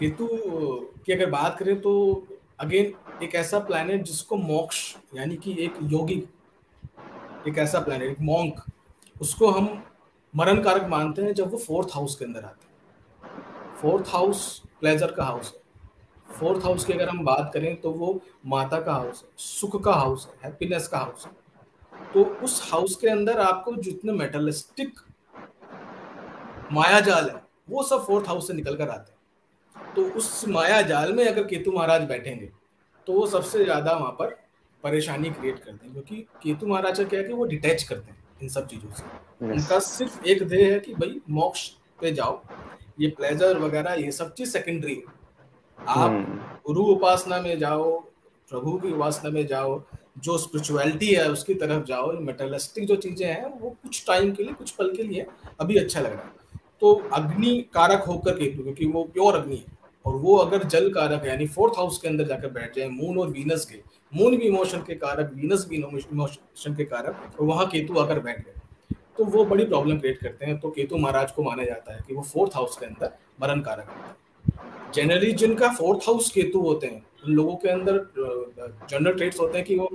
केतु, की अगर बात करें तो अगेन एक ऐसा प्लैनेट जिसको मोक्ष, यानी कि एक योगी, एक ऐसा प्लैनेट एक मॉन्क उसको हम मरण कारक मानते हैं जब वो फोर्थ हाउस के अंदर आते हैं। फोर्थ हाउस प्लेजर का हाउस है। फोर्थ हाउस की अगर हम बात करें तो वो माता का हाउस है, सुख का हाउस है हैप्पीनेस का हाउस है। तो उस हाउस के अंदर आपको जितने मेटलिस्टिक माया जाल है, वो सब फोर्थ हाउस से निकल कर आते हैं। तो उस माया जाल में अगर केतु महाराज बैठेंगे तो वो सबसे ज़्यादा वहाँ पर परेशानी क्रिएट करते हैं क्योंकि केतु महाराज का क्या है कि वो डिटैच करते हैं इन सब चीज़ों से yes. उनका सिर्फ़ एक ध्येय है कि भाई मोक्ष पे जाओ ये प्लेजर वगैरह ये सब चीज़ सेकेंडरी है आप hmm. गुरु उपासना में जाओ प्रभु की उपासना में जाओ जो स्पिरिचुअलिटी है उसकी तरफ़ जाओ मेटलिस्टिक जो चीज़ें हैं वो कुछ टाइम के लिए कुछ पल के लिए अभी अच्छा लग रहा है तो अग्नि कारक होकर के, क्योंकि वो प्योर अग्नि है, और वो अगर जल कारक यानी फोर्थ हाउस के अंदर जाकर बैठ जाए मून और वीनस के मून भी इमोशन के कारक वीनस भी इमोशन के कारक और वहाँ केतु आकर बैठ गए तो वो बड़ी प्रॉब्लम क्रिएट करते हैं तो केतु महाराज को माना जाता है कि वो फोर्थ हाउस के अंदर मरण कारक होता है। जनरली जिनका फोर्थ हाउस केतु होते हैं, उन लोगों के अंदर जनरल ट्रेट्स होते हैं कि वो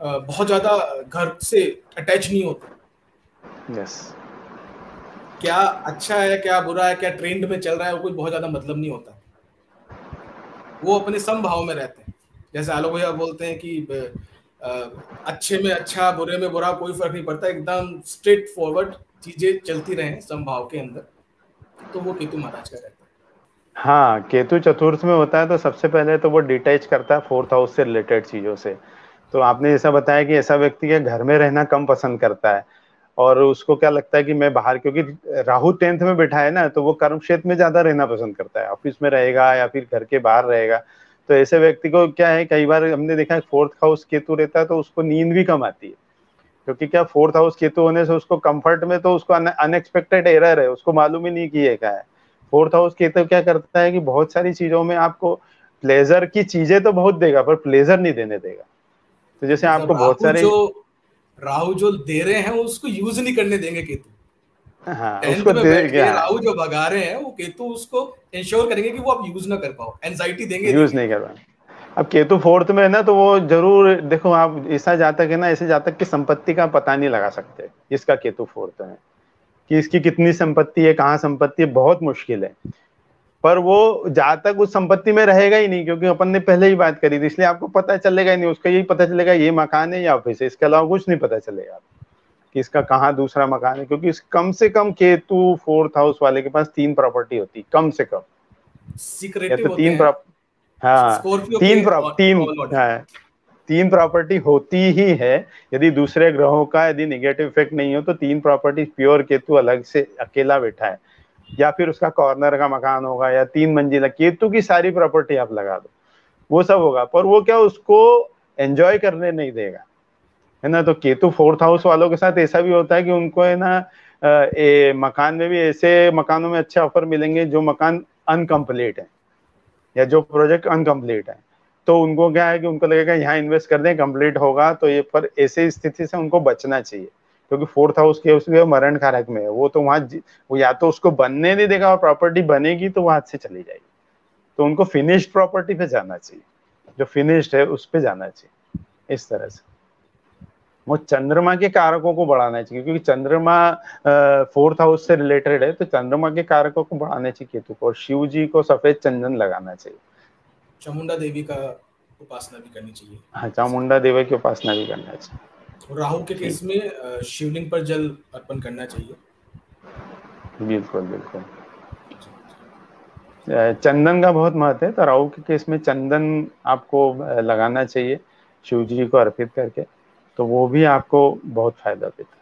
बहुत ज़्यादा घर से अटैच नहीं होते। Yes. क्या अच्छा है, क्या बुरा है, क्या ट्रेंड में चल रहा है, वो कोई बहुत ज़्यादा मतलब नहीं होता। वो अपने समभाव में रहते हैं। जैसे आलोक भैया बोलते हैं कि अच्छे में अच्छा बुरे में बुरा, कोई फ़र्क नहीं पड़ता। एकदम स्ट्रेट फॉरवर्ड चीज़ें चलती रहे समभाव के अंदर। तो वो केतु महाराज का रहता है। हाँ केतु चतुर्थ में होता है तो सबसे पहले तो वो डिटैच करता है फोर्थ हाउस से रिलेटेड चीज़ों से। तो आपने जैसा बताया कि ऐसा व्यक्ति के घर में रहना कम पसंद करता है। और उसको क्या लगता है कि मैं बाहर क्योंकि राहु टेंथ में बैठा है ना तो वो कर्म क्षेत्र में ज़्यादा रहना पसंद करता है। ऑफ़िस में रहेगा या फिर घर के बाहर रहेगा। तो ऐसे व्यक्ति को क्या है कई बार हमने देखा है फोर्थ हाउस केतु रहता है तो उसको नींद भी कम आती है। क्योंकि क्या फोर्थ हाउस केतु होने से उसको कंफर्ट में तो उसको अनएक्सपेक्टेड एरर है उसको मालूम ही नहीं कि क्या है। फोर्थ हाउस केतु क्या करता है कि बहुत सारी चीज़ों में आपको प्लेजर की चीज़ें तो बहुत देगा पर प्लेजर नहीं देने देगा। तो जैसे आपको बहुत सारे जो राहु जो दे रहे हैं उसको यूज़ नहीं करने देंगे केतु। हाँ, उसको दे राहु जो भगा रहे हैं वो केतु उसको इंश्योर करेंगे कि वो आप यूज़ ना कर पाओ। एंजाइटी देंगे यूज़ नहीं। कर पाओ अब केतु फोर्थ में है ना तो वो ज़रूर देखो आप ऐसा जातक है ना ऐसे जातक की संपत्ति का पता नहीं लगा सकते इसका केतु फोर्थ है। कि इसकी कितनी संपत्ति है कहाँ संपत्ति है बहुत मुश्किल है। पर वो जहाँ तक उस संपत्ति में रहेगा ही नहीं क्योंकि अपन ने पहले ही बात करी थी इसलिए आपको पता चलेगा ही नहीं उसका यही पता चलेगा ये मकान है या ऑफ़िस है इसके अलावा कुछ नहीं पता चलेगा कि इसका कहाँ दूसरा मकान है क्योंकि कम से कम केतु फोर्थ हाउस वाले के पास तीन प्रॉपर्टी होती कम से कम। तो तीन हाँ। तीन तीन हाँ तीन प्रॉपर्टी होती ही है यदि दूसरे ग्रहों का यदि निगेटिव इफ़ेक्ट नहीं हो तो तीन प्रॉपर्टी प्योर केतु अलग से अकेला बैठा है। या फिर उसका कॉर्नर का मकान होगा या तीन मंजिला केतु की सारी प्रॉपर्टी आप लगा दो। वो सब होगा पर वो क्या उसको एंजॉय करने नहीं देगा। है ना तो केतु फोर्थ हाउस वालों के साथ ऐसा भी होता है कि उनको है ना ए, मकान में भी ऐसे मकानों में अच्छे ऑफ़र मिलेंगे जो मकान अनकम्प्लीट है या जो प्रोजेक्ट अनकम्प्लीट है। तो उनको क्या है कि उनको लगेगा यहाँ इन्वेस्ट कर दें कंप्लीट होगा तो ये पर ऐसे स्थिति से उनको बचना चाहिए। क्योंकि फोर्थ हाउस के उसके मरण कारक में है। वो तो वहाँ वो या तो उसको बनने नहीं देगा और प्रॉपर्टी बनेगी तो वहाँ से चली जाएगी। तो उनको फिनिश्ड प्रॉपर्टी पे जाना चाहिए। जो फिनिश्ड है उस पे जाना चाहिए। इस तरह से। वो चंद्रमा के कारकों को बढ़ाना चाहिए क्योंकि चंद्रमा फोर्थ हाउस से रिलेटेड है तो चंद्रमा के कारकों को बढ़ाना चाहिए केतु को और शिव जी को सफ़ेद चंदन लगाना चाहिए। चामुंडा देवी का उपासना भी करनी चाहिए। हाँ चामुंडा देवी की उपासना भी करना चाहिए। राहु के केस में शिवलिंग पर जल अर्पण करना चाहिए। बिल्कुल बिल्कुल। चंदन का बहुत महत्व है तो राहु के केस में चंदन आपको लगाना चाहिए शिव जी को अर्पित करके तो वो भी आपको बहुत फ़ायदा देता है।